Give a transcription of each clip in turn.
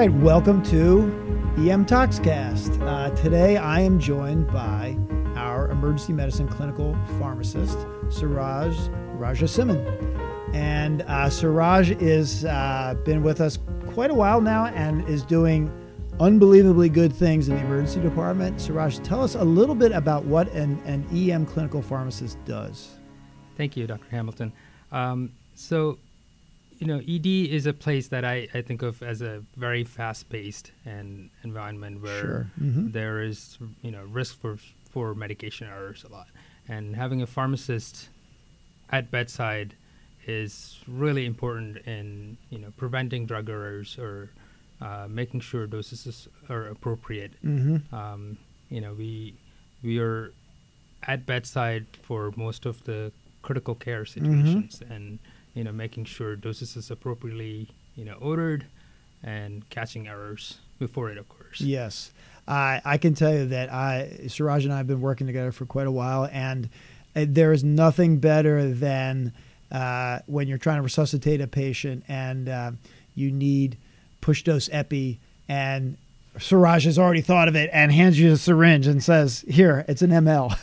Right, welcome to EM Toxcast. Uh, today I am joined by our emergency medicine clinical pharmacist, Suraj Rajasimhan. And uh, Suraj has uh, been with us quite a while now and is doing unbelievably good things in the emergency department. Suraj, tell us a little bit about what an, an EM clinical pharmacist does. Thank you, Dr. Hamilton. Um, so, you know, ED is a place that I, I think of as a very fast-paced and environment where Sure. Mhm. there is, you know, risk for for medication errors a lot, and having a pharmacist at bedside is really important in you know preventing drug errors or uh, making sure doses are appropriate. Mm-hmm. Um, you know, we we are at bedside for most of the critical care situations, and you know, making sure doses is appropriately you know ordered and catching errors before it occurs. Yes, I I can tell you that I Suraj and I have been working together for quite a while, and uh, there is nothing better than uh, when you're trying to resuscitate a patient and uh, you need push dose epi, and Suraj has already thought of it and hands you a syringe and says, "Here, it's an ml."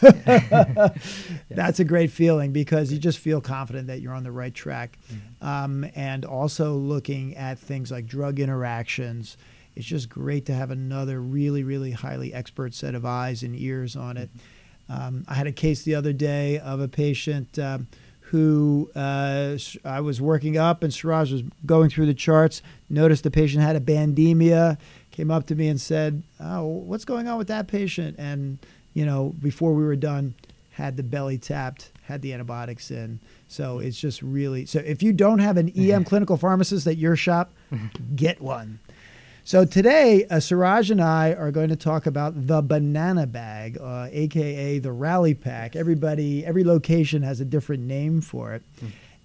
That's a great feeling because you just feel confident that you're on the right track, um, and also looking at things like drug interactions it's just great to have another really, really highly expert set of eyes and ears on it. Um, I had a case the other day of a patient um, who uh, I was working up, and Suraj was going through the charts. Noticed the patient had a bandemia. Came up to me and said, "Oh, what's going on with that patient?" And you know, before we were done, had the belly tapped, had the antibiotics in. So it's just really so. If you don't have an EM clinical pharmacist at your shop, get one. So today, uh, Suraj and I are going to talk about the banana bag, uh, aka the rally pack. Everybody, every location has a different name for it.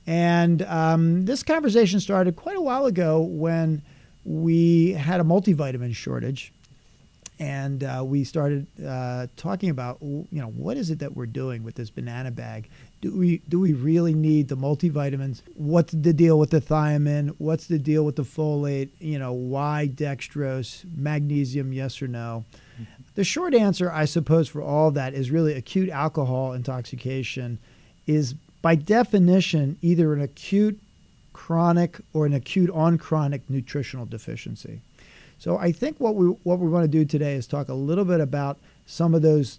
And um, this conversation started quite a while ago when we had a multivitamin shortage, and uh, we started uh, talking about, you know, what is it that we're doing with this banana bag? Do we do we really need the multivitamins? What's the deal with the thiamine? What's the deal with the folate? You know, why dextrose, magnesium, yes or no? The short answer, I suppose, for all of that is really acute alcohol intoxication is by definition either an acute, chronic, or an acute on chronic nutritional deficiency. So I think what we what we want to do today is talk a little bit about some of those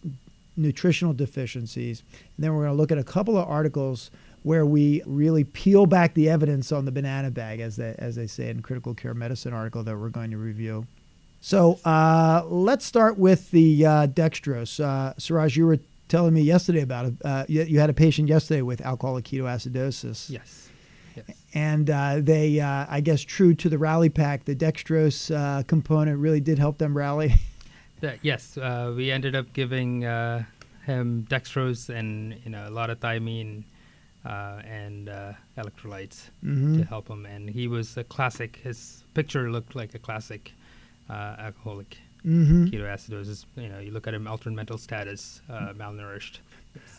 nutritional deficiencies, and then we're going to look at a couple of articles where we really peel back the evidence on the banana bag, as they as they say in critical care medicine article that we're going to review. So uh, let's start with the uh, dextrose. Uh, Suraj, you were telling me yesterday about it. Uh, you, you had a patient yesterday with alcoholic ketoacidosis. Yes. And uh, they, uh, I guess, true to the rally pack, the dextrose uh, component really did help them rally. That- yes, uh, we ended up giving uh, him dextrose and you know a lot of thiamine uh, and uh, electrolytes Mhm. to help him, and he was a classic. His picture looked like a classic uh, alcoholic hmm ketoacidosis. You know, you look at him, altered mental status, uh, malnourished.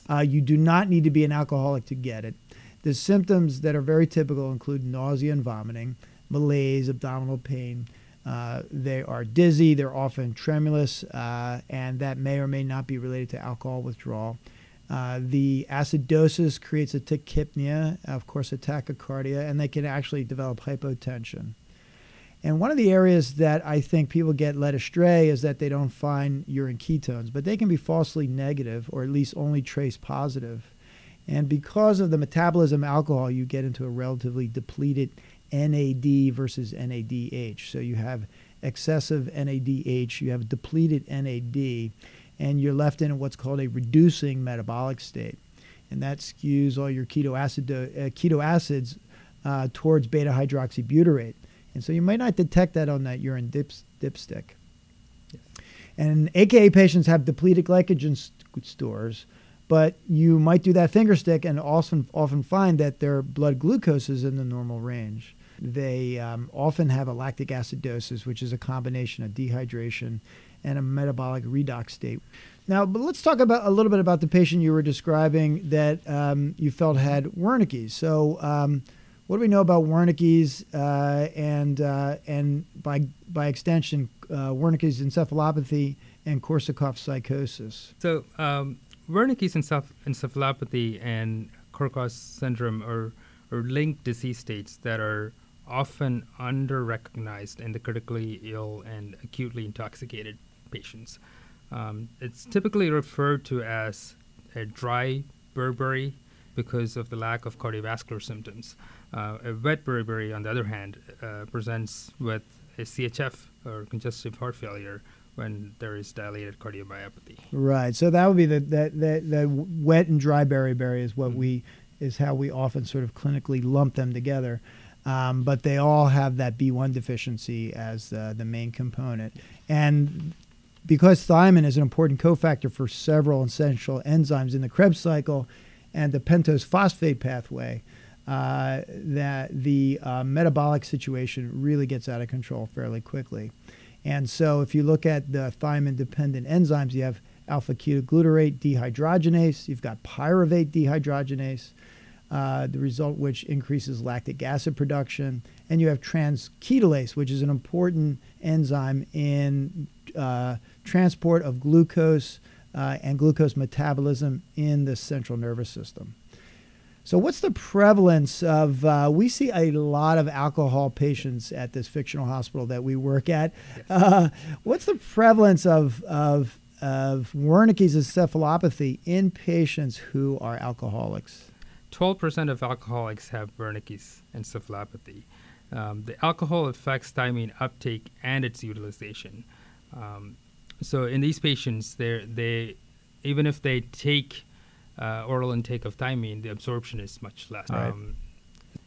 Uh, you do not need to be an alcoholic to get it. The symptoms that are very typical include nausea and vomiting, malaise, abdominal pain. Uh, they are dizzy, they're often tremulous, uh, and that may or may not be related to alcohol withdrawal. Uh, the acidosis creates a tachypnea, of course, a tachycardia, and they can actually develop hypotension. And one of the areas that I think people get led astray is that they don't find urine ketones, but they can be falsely negative or at least only trace positive. And because of the metabolism alcohol, you get into a relatively depleted NAD versus NADH. So you have excessive NADH, you have depleted NAD, and you're left in what's called a reducing metabolic state. And that skews all your keto, acid, uh, keto acids uh, towards beta hydroxybutyrate. And so you might not detect that on that urine dip, dipstick. And AKA patients have depleted glycogen st- stores, but you might do that finger stick and often often find that their blood glucose is in the normal range. They um, often have a lactic acidosis, which is a combination of dehydration and a metabolic redox state. Now, but let's talk about a little bit about the patient you were describing that um, you felt had Wernicke's. So, um, what do we know about Wernicke's uh, and uh, and by by extension uh, Wernicke's encephalopathy and Korsakoff psychosis? So um, Wernicke's encephalopathy and Korsakoff syndrome are, are linked disease states that are often under-recognized in the critically ill and acutely intoxicated patients. Um, it's typically referred to as a dry Beriberi because of the lack of cardiovascular symptoms. Uh, a wet Beriberi, on the other hand, uh, presents with a CHF or congestive heart failure when there is dilated cardiomyopathy. Right. So that would be the that that, the wet and dry beriberi is what mm-hmm. we is how we often sort of clinically lump them together. Um, but they all have that B1 deficiency as uh, the main component. And because thiamine is an important cofactor for several essential enzymes in the Krebs cycle and the pentose phosphate pathway, uh, that the uh, metabolic situation really gets out of control fairly quickly. And so, if you look at the thiamine dependent enzymes, you have alpha ketoglutarate dehydrogenase, you've got pyruvate dehydrogenase, uh, the result which increases lactic acid production, and you have transketolase, which is an important enzyme in uh, transport of glucose uh, and glucose metabolism in the central nervous system. So, what's the prevalence of? Uh, we see a lot of alcohol patients at this fictional hospital that we work at. Yes. Uh, what's the prevalence of of of Wernicke's encephalopathy in patients who are alcoholics? Twelve percent of alcoholics have Wernicke's encephalopathy. Um, the alcohol affects thiamine uptake and its utilization. Um, so, in these patients, they they even if they take uh, oral intake of thiamine, the absorption is much less. Right. Um,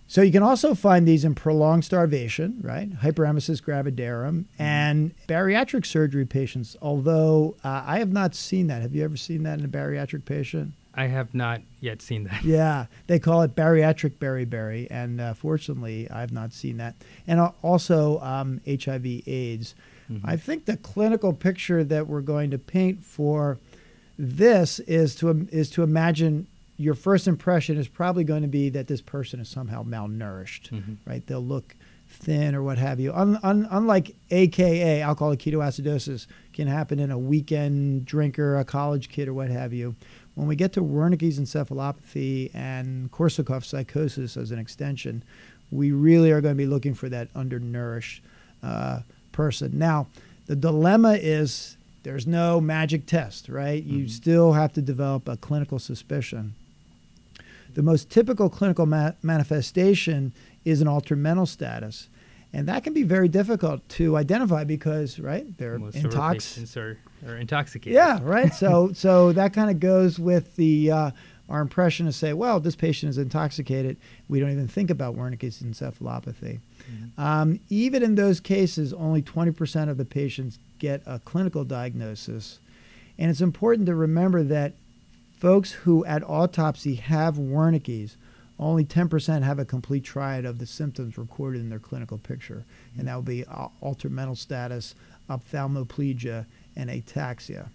so you can also find these in prolonged starvation, right? Hyperemesis gravidarum mm-hmm. and bariatric surgery patients. Although uh, I have not seen that. Have you ever seen that in a bariatric patient? I have not yet seen that. Yeah, they call it bariatric beriberi, and uh, fortunately, I have not seen that. And also um, HIV/AIDS. Mm-hmm. I think the clinical picture that we're going to paint for this is to is to imagine your first impression is probably going to be that this person is somehow malnourished, mm-hmm. right? They'll look thin or what have you. Un, un, unlike AKA, alcoholic ketoacidosis, can happen in a weekend drinker, a college kid, or what have you. When we get to Wernicke's encephalopathy and Korsakoff psychosis as an extension, we really are going to be looking for that undernourished uh, person. Now, the dilemma is there's no magic test, right? You mm-hmm. still have to develop a clinical suspicion. The most typical clinical ma- manifestation is an altered mental status. And that can be very difficult to identify because, right, they're intox- are, are intoxicated. Yeah, right. so, so that kind of goes with the uh, our impression to say, well, this patient is intoxicated. We don't even think about Wernicke's encephalopathy. Mm-hmm. Um, even in those cases, only 20% of the patients get a clinical diagnosis. And it's important to remember that folks who at autopsy have Wernicke's, only 10% have a complete triad of the symptoms recorded in their clinical picture. And that would be altered mental status, ophthalmoplegia, and ataxia.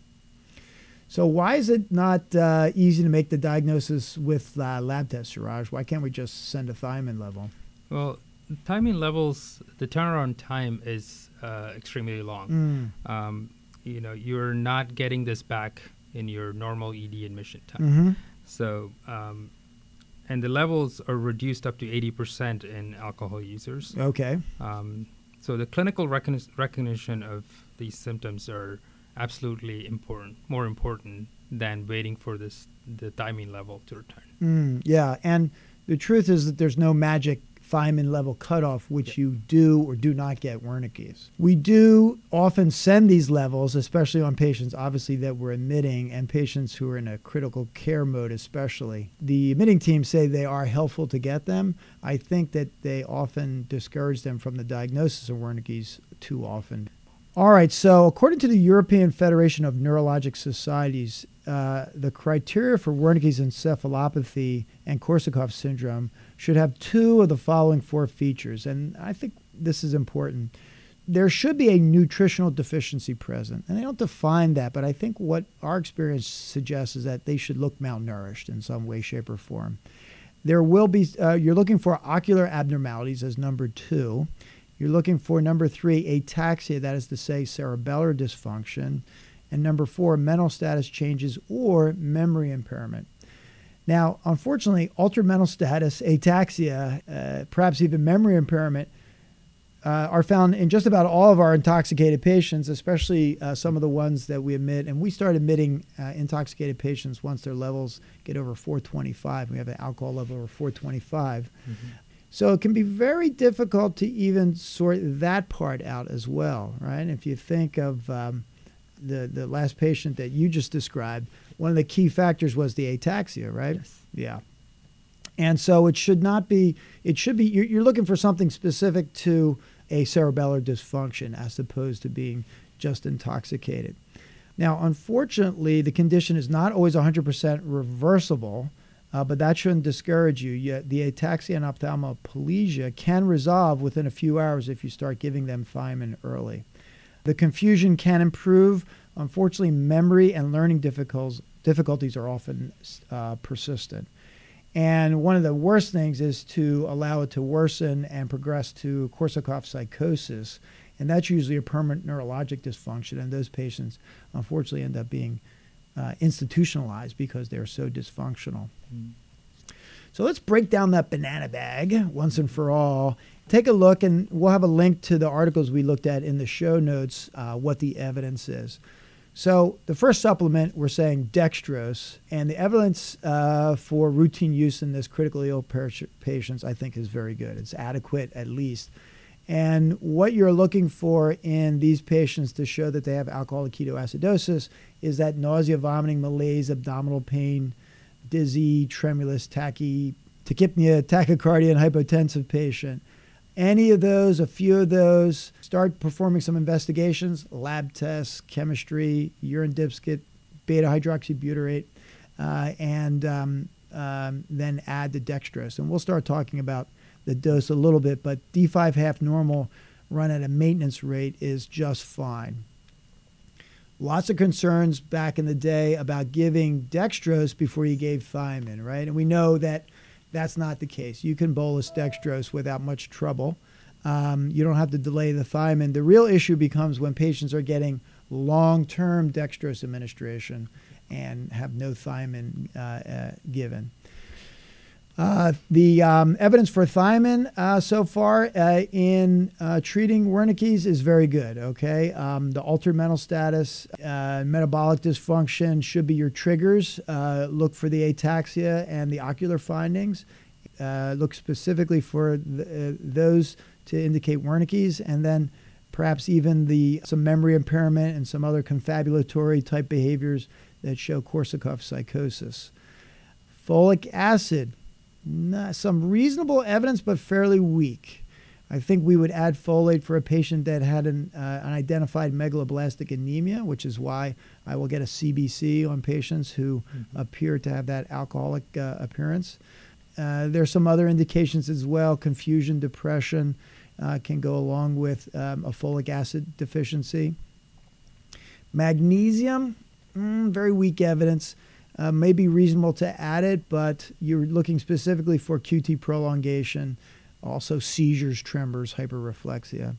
So why is it not uh, easy to make the diagnosis with uh, lab tests, Suraj? Why can't we just send a thiamine level? Well, thiamine levels, the turnaround time is uh, extremely long. Mm. Um, you know, you're not getting this back in your normal ED admission time. Mm-hmm. So, um, and the levels are reduced up to 80% in alcohol users. Okay. Um, so the clinical recon- recognition of these symptoms are absolutely important, more important than waiting for this the thiamine level to return. Mm, yeah, and the truth is that there's no magic thiamine level cutoff, which you do or do not get Wernicke's. We do often send these levels, especially on patients, obviously, that we're admitting and patients who are in a critical care mode, especially. The admitting team say they are helpful to get them. I think that they often discourage them from the diagnosis of Wernicke's too often. All right, so according to the European Federation of Neurologic Societies, uh, the criteria for Wernicke's encephalopathy and Korsakoff syndrome should have two of the following four features. And I think this is important. There should be a nutritional deficiency present. And they don't define that, but I think what our experience suggests is that they should look malnourished in some way, shape, or form. there will be, uh, you're looking for ocular abnormalities as number two. You're looking for number three, ataxia, that is to say, cerebellar dysfunction. And number four, mental status changes or memory impairment. Now, unfortunately, altered mental status, ataxia, uh, perhaps even memory impairment, uh, are found in just about all of our intoxicated patients, especially uh, some of the ones that we admit. And we start admitting uh, intoxicated patients once their levels get over 425. We have an alcohol level over 425. Mm-hmm. So it can be very difficult to even sort that part out as well, right? If you think of um, the the last patient that you just described, one of the key factors was the ataxia, right? Yes. Yeah. And so it should not be. It should be. You're, you're looking for something specific to a cerebellar dysfunction as opposed to being just intoxicated. Now, unfortunately, the condition is not always 100% reversible, uh, but that shouldn't discourage you. you. The ataxia and ophthalmoplegia can resolve within a few hours if you start giving them thiamine early. The confusion can improve. Unfortunately, memory and learning difficulties are often uh, persistent. And one of the worst things is to allow it to worsen and progress to Korsakoff psychosis. And that's usually a permanent neurologic dysfunction. And those patients, unfortunately, end up being uh, institutionalized because they're so dysfunctional. Mm. So let's break down that banana bag once and for all. Take a look, and we'll have a link to the articles we looked at in the show notes, uh, what the evidence is. So, the first supplement, we're saying dextrose, and the evidence uh, for routine use in this critically ill patients, I think, is very good. It's adequate, at least. And what you're looking for in these patients to show that they have alcoholic ketoacidosis is that nausea, vomiting, malaise, abdominal pain, dizzy, tremulous, tachy, tachypnea, tachycardia, and hypotensive patient. Any of those, a few of those, start performing some investigations, lab tests, chemistry, urine dipstick, beta hydroxybutyrate, uh, and um, um, then add the dextrose. And we'll start talking about the dose a little bit, but D5 half normal run at a maintenance rate is just fine. Lots of concerns back in the day about giving dextrose before you gave thiamine, right? And we know that that's not the case. You can bolus dextrose without much trouble. Um, you don't have to delay the thiamine. The real issue becomes when patients are getting long term dextrose administration and have no thiamine uh, uh, given. Uh, the um, evidence for thiamine uh, so far uh, in uh, treating Wernicke's is very good. Okay, um, the altered mental status, uh, metabolic dysfunction should be your triggers. Look for the ataxia and the ocular findings. look specifically for those to indicate Wernicke's, and then perhaps even the some memory impairment and some other confabulatory type behaviors that show Korsakoff psychosis. Folic acid some reasonable evidence, but fairly weak. I think we would add folate for a patient that had an, uh, an identified megaloblastic anemia, which is why I will get a CBC on patients who mm-hmm. appear to have that alcoholic uh, appearance. Uh, there's some other indications as well. Confusion, depression uh, can go along with um, a folic acid deficiency. Magnesium, mm, very weak evidence uh, may be reasonable to add it, but you're looking specifically for QT prolongation, also seizures, tremors, hyperreflexia.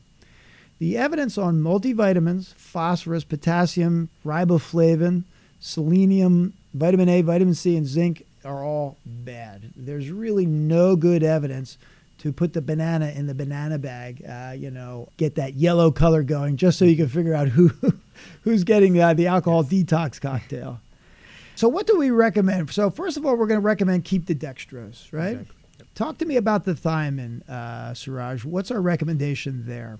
The evidence on multivitamins, phosphorus, potassium, riboflavin, selenium, vitamin A, vitamin C, and zinc are all bad. There's really no good evidence to put the banana in the banana bag, uh, you know, get that yellow color going just so you can figure out who who's getting uh, the alcohol detox cocktail. So, what do we recommend? So, first of all, we're going to recommend keep the dextrose, right? Exactly. Yep. Talk to me about the thiamine, uh, Suraj. What's our recommendation there?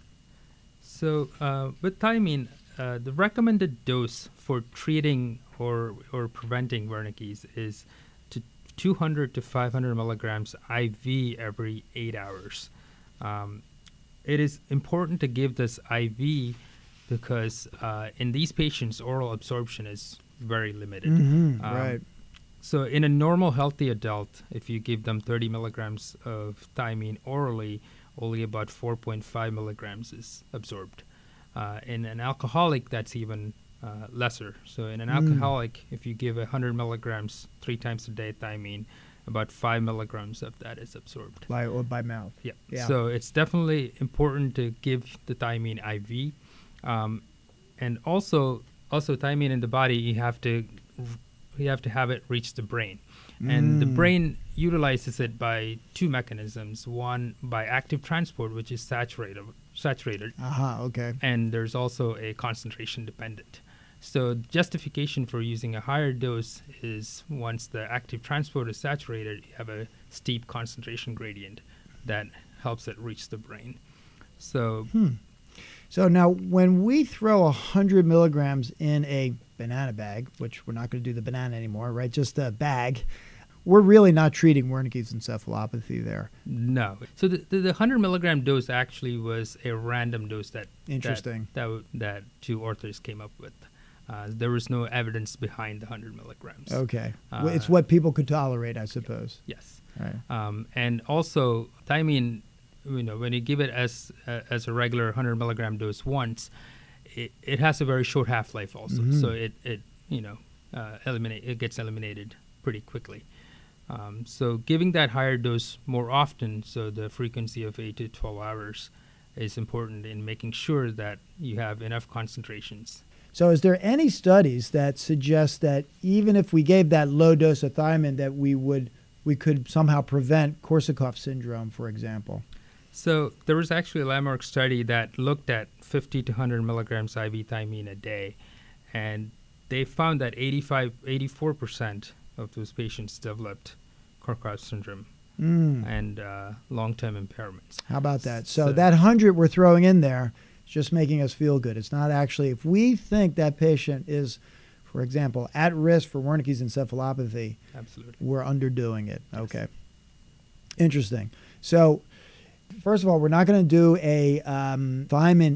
So, uh, with thiamine, uh, the recommended dose for treating or or preventing Wernicke's is to 200 to 500 milligrams IV every eight hours. Um, it is important to give this IV because uh, in these patients, oral absorption is very limited. Mm-hmm, um, right. So, in a normal healthy adult, if you give them 30 milligrams of thiamine orally, only about 4.5 milligrams is absorbed. Uh, in an alcoholic, that's even uh, lesser. So, in an mm. alcoholic, if you give 100 milligrams three times a day thiamine, about five milligrams of that is absorbed. by or by mouth. Yeah. Yeah. So it's definitely important to give the thiamine IV, um, and also also thiamine in the body you have to you have to have it reach the brain, and the Mm. brain utilizes it by two mechanisms. One by active transport, which is saturated saturated, Aha. Okay. and there's also a concentration dependent. So justification for using a higher dose is once the active transport is saturated, you have a steep concentration gradient that helps it reach the brain. So Hmm. So now, when we throw hundred milligrams in a banana bag, which we're not going to do the banana anymore, right? Just a bag. We're really not treating Wernicke's encephalopathy there. no, so the, the, the 100 milligram dose actually was a random dose that that- Interesting. that w- that, two authors came up with. Uh, there was no evidence behind the 100 milligrams. Okay. Well, it's Uh, what people could tolerate, I suppose. Yes. Right. Um, and also, thiamine, you know, when you give it as uh, as a regular 100 milligram dose once, it, it has a very short half life also. Mhm. So it, it you know uh, eliminate it gets eliminated pretty quickly. Um, so giving that higher dose more often, so the frequency of eight to 12 hours, is important in making sure that you have enough concentrations. So, is there any studies that suggest that even if we gave that low dose of thiamine, that we would we could somehow prevent Korsakoff syndrome, for example? So there was actually a landmark study that looked at 50 to 100 milligrams IV thiamine a day, and they found that 85, 84 percent of those patients developed Korsakoff syndrome Mm. and uh, long-term impairments. How about that? So, So- that hundred we're throwing in there is just making us feel good. It's not actually if we think that patient is, for example, at risk for Wernicke's encephalopathy, Absolutely. we're underdoing it. Yes. Okay. Interesting. So, first of all, we're not going to do a um,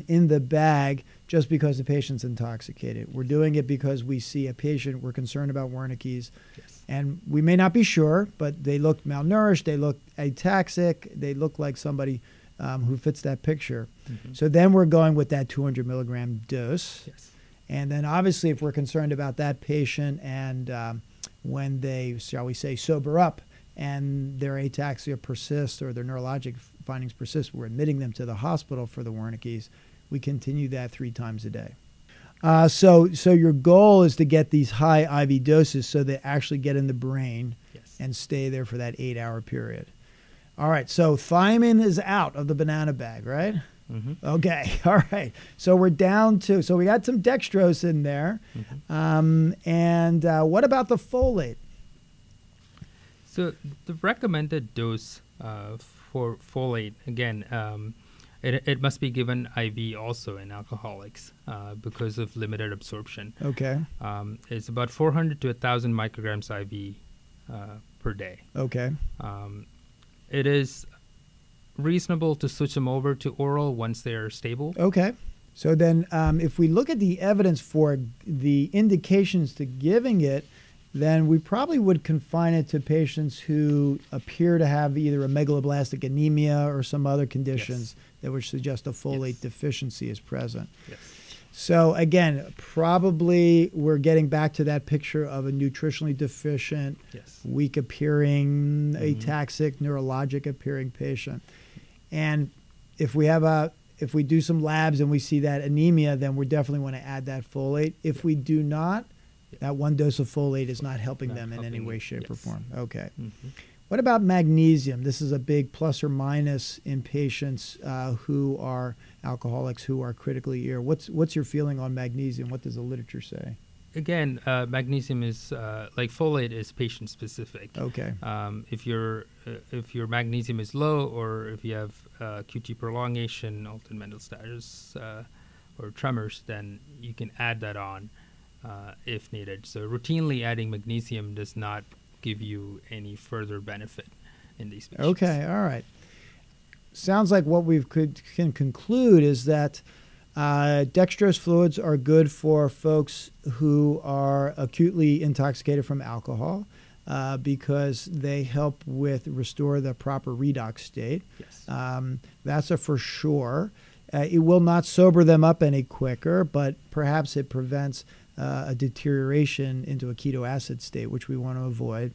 in the bag just because the patient's intoxicated. We're doing it because we see a patient, we're concerned about Wernicke's, Yes. and we may not be sure, but they look malnourished, they look ataxic, they look like somebody um, who fits that picture. Mhm. So then we're going with that 200 milligram dose. Yes. And then obviously, if we're concerned about that patient and um, when they, shall we say, sober up and their ataxia persists or their neurologic findings persist, we're admitting them to the hospital for the Wernicke's. We continue that three times a day. Uh, so, so your goal is to get these high IV doses so they actually get in the brain Yes. and stay there for that eight-hour period. All right, so thiamine is out of the banana bag, right? hmm Okay, all right. So we're down to so we got some dextrose in there, hmm um, and uh, what about the folate? So the recommended dose uh, for folate again, um, it, it must be given IV also in alcoholics uh, because of limited absorption. Okay, Um, it's about 400 to 1,000 micrograms IV uh, per day. okay, Um, it is reasonable to switch them over to oral once they are stable. okay. So then, um, if we look at the evidence for the indications to giving it, then we probably would confine it to patients who appear to have either a megaloblastic anemia or some other conditions that would suggest a folate Yes. deficiency is present. Yes. So again, probably we're getting back to that picture of a nutritionally deficient, Yes. weak appearing, Mhm. ataxic, neurologic appearing patient. And if we have a if we do some labs and we see that anemia, then we definitely want to add that folate. If we do not. That one dose of folate is not helping Not them in any way, shape, or form. Okay. hmm What about magnesium? This is a big plus or minus in patients uh, who are alcoholics who are critically ill. What's what's your feeling on magnesium? What does the literature say? Again, uh, magnesium is uh, like folate is patient specific. Okay. Um, if your uh, if your magnesium is low, or if you have uh, QT prolongation, altered mental status, uh, or tremors, then you can add that on uh, if needed. So routinely adding magnesium does not give you any further benefit in these patients. Okay. All right. Sounds like what we could can conclude is that uh, dextrose fluids are good for folks who are acutely intoxicated from alcohol uh, because they help with restore the proper redox state. Yes. Um, that's a for sure. Uh, it will not sober them up any quicker, but perhaps it prevents uh, a deterioration into a ketoacid state, which we want to avoid.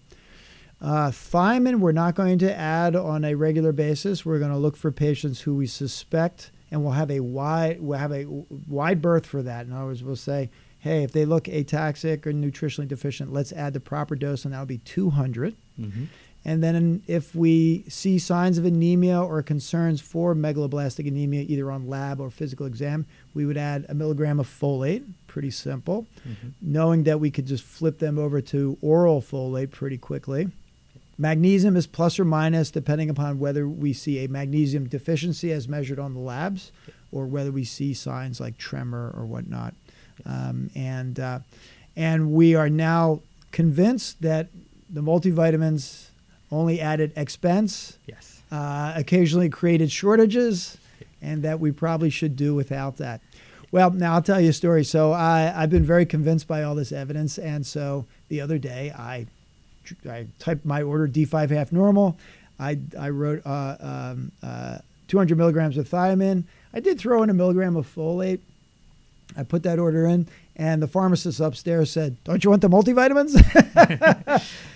Uh, thiamine, we're not going to add on a regular basis. We're going to look for patients who we suspect, and we'll have a wide we'll have a wide berth for that. In other words, we'll say, hey, if they look ataxic or nutritionally deficient, let's add the proper dose, and that'll be 200. Mm-hmm. And then if we see signs of anemia or concerns for megaloblastic anemia, either on lab or physical exam, we would add a milligram of folate. Pretty simple. Mm-hmm. Knowing that we could just flip them over to oral folate pretty quickly. Magnesium is plus or minus depending upon whether we see a magnesium deficiency as measured on the labs or whether we see signs like tremor or whatnot. Um, and, uh, and we are now convinced that the multivitamins only added expense, Yes. uh, occasionally created shortages, and that we probably should do without that. Well, now I'll tell you a story. So I, I've been very convinced by all this evidence, and so the other day I, I typed my order D5 half normal. I, I wrote uh, um, uh, 200 milligrams of thiamine. I did throw in a milligram of folate. I put that order in, and the pharmacist upstairs said, "Don't you want the multivitamins?"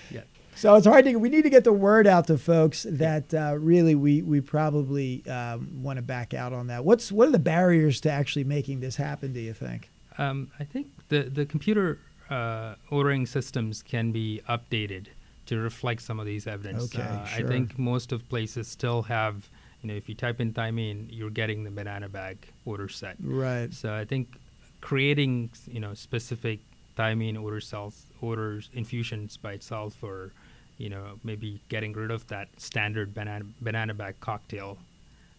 So it's hard to. We need to get the word out to folks that uh, really we we probably um, want to back out on that. What's what are the barriers to actually making this happen? Do you think? Um, I think the the computer uh, ordering systems can be updated to reflect some of these evidence. Okay, uh, sure. I think most of places still have, you know, if you type in thiamine, you're getting the banana bag order set. Right. So I think creating, you know, specific thiamine order cells, orders, infusions by itself, or, you know, maybe getting rid of that standard banana banana bag cocktail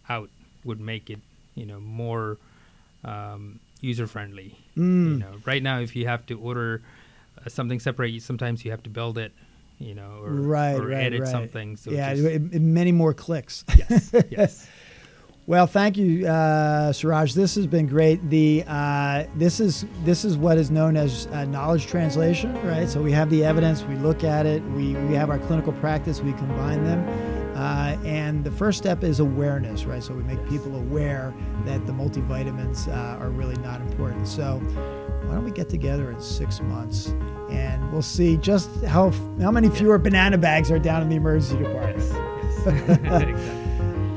out would make it, you know, more um, user friendly. You Mm. know, right now, if you have to order uh, something separate, you- sometimes you have to build it, you know, or, right. or right. edit right. something. So yeah. just- it- it- many more clicks. yes, yes. Well, thank you, uh, Suraj. This has been great. The uh, this is this is what is known as uh, knowledge translation, right? So we have the evidence, we look at it, we we have our clinical practice, we combine them, uh, and the first step is awareness, right? So we make people aware that the multivitamins uh, are really not important. So why don't we get together in six months and we'll see just how how many fewer banana bags are down in the emergency department. yes, yes. exactly.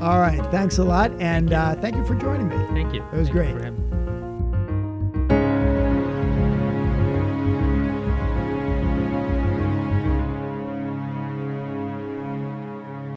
All right, thanks a lot, and uh, thank you for joining me. Thank you. It was great. for having me.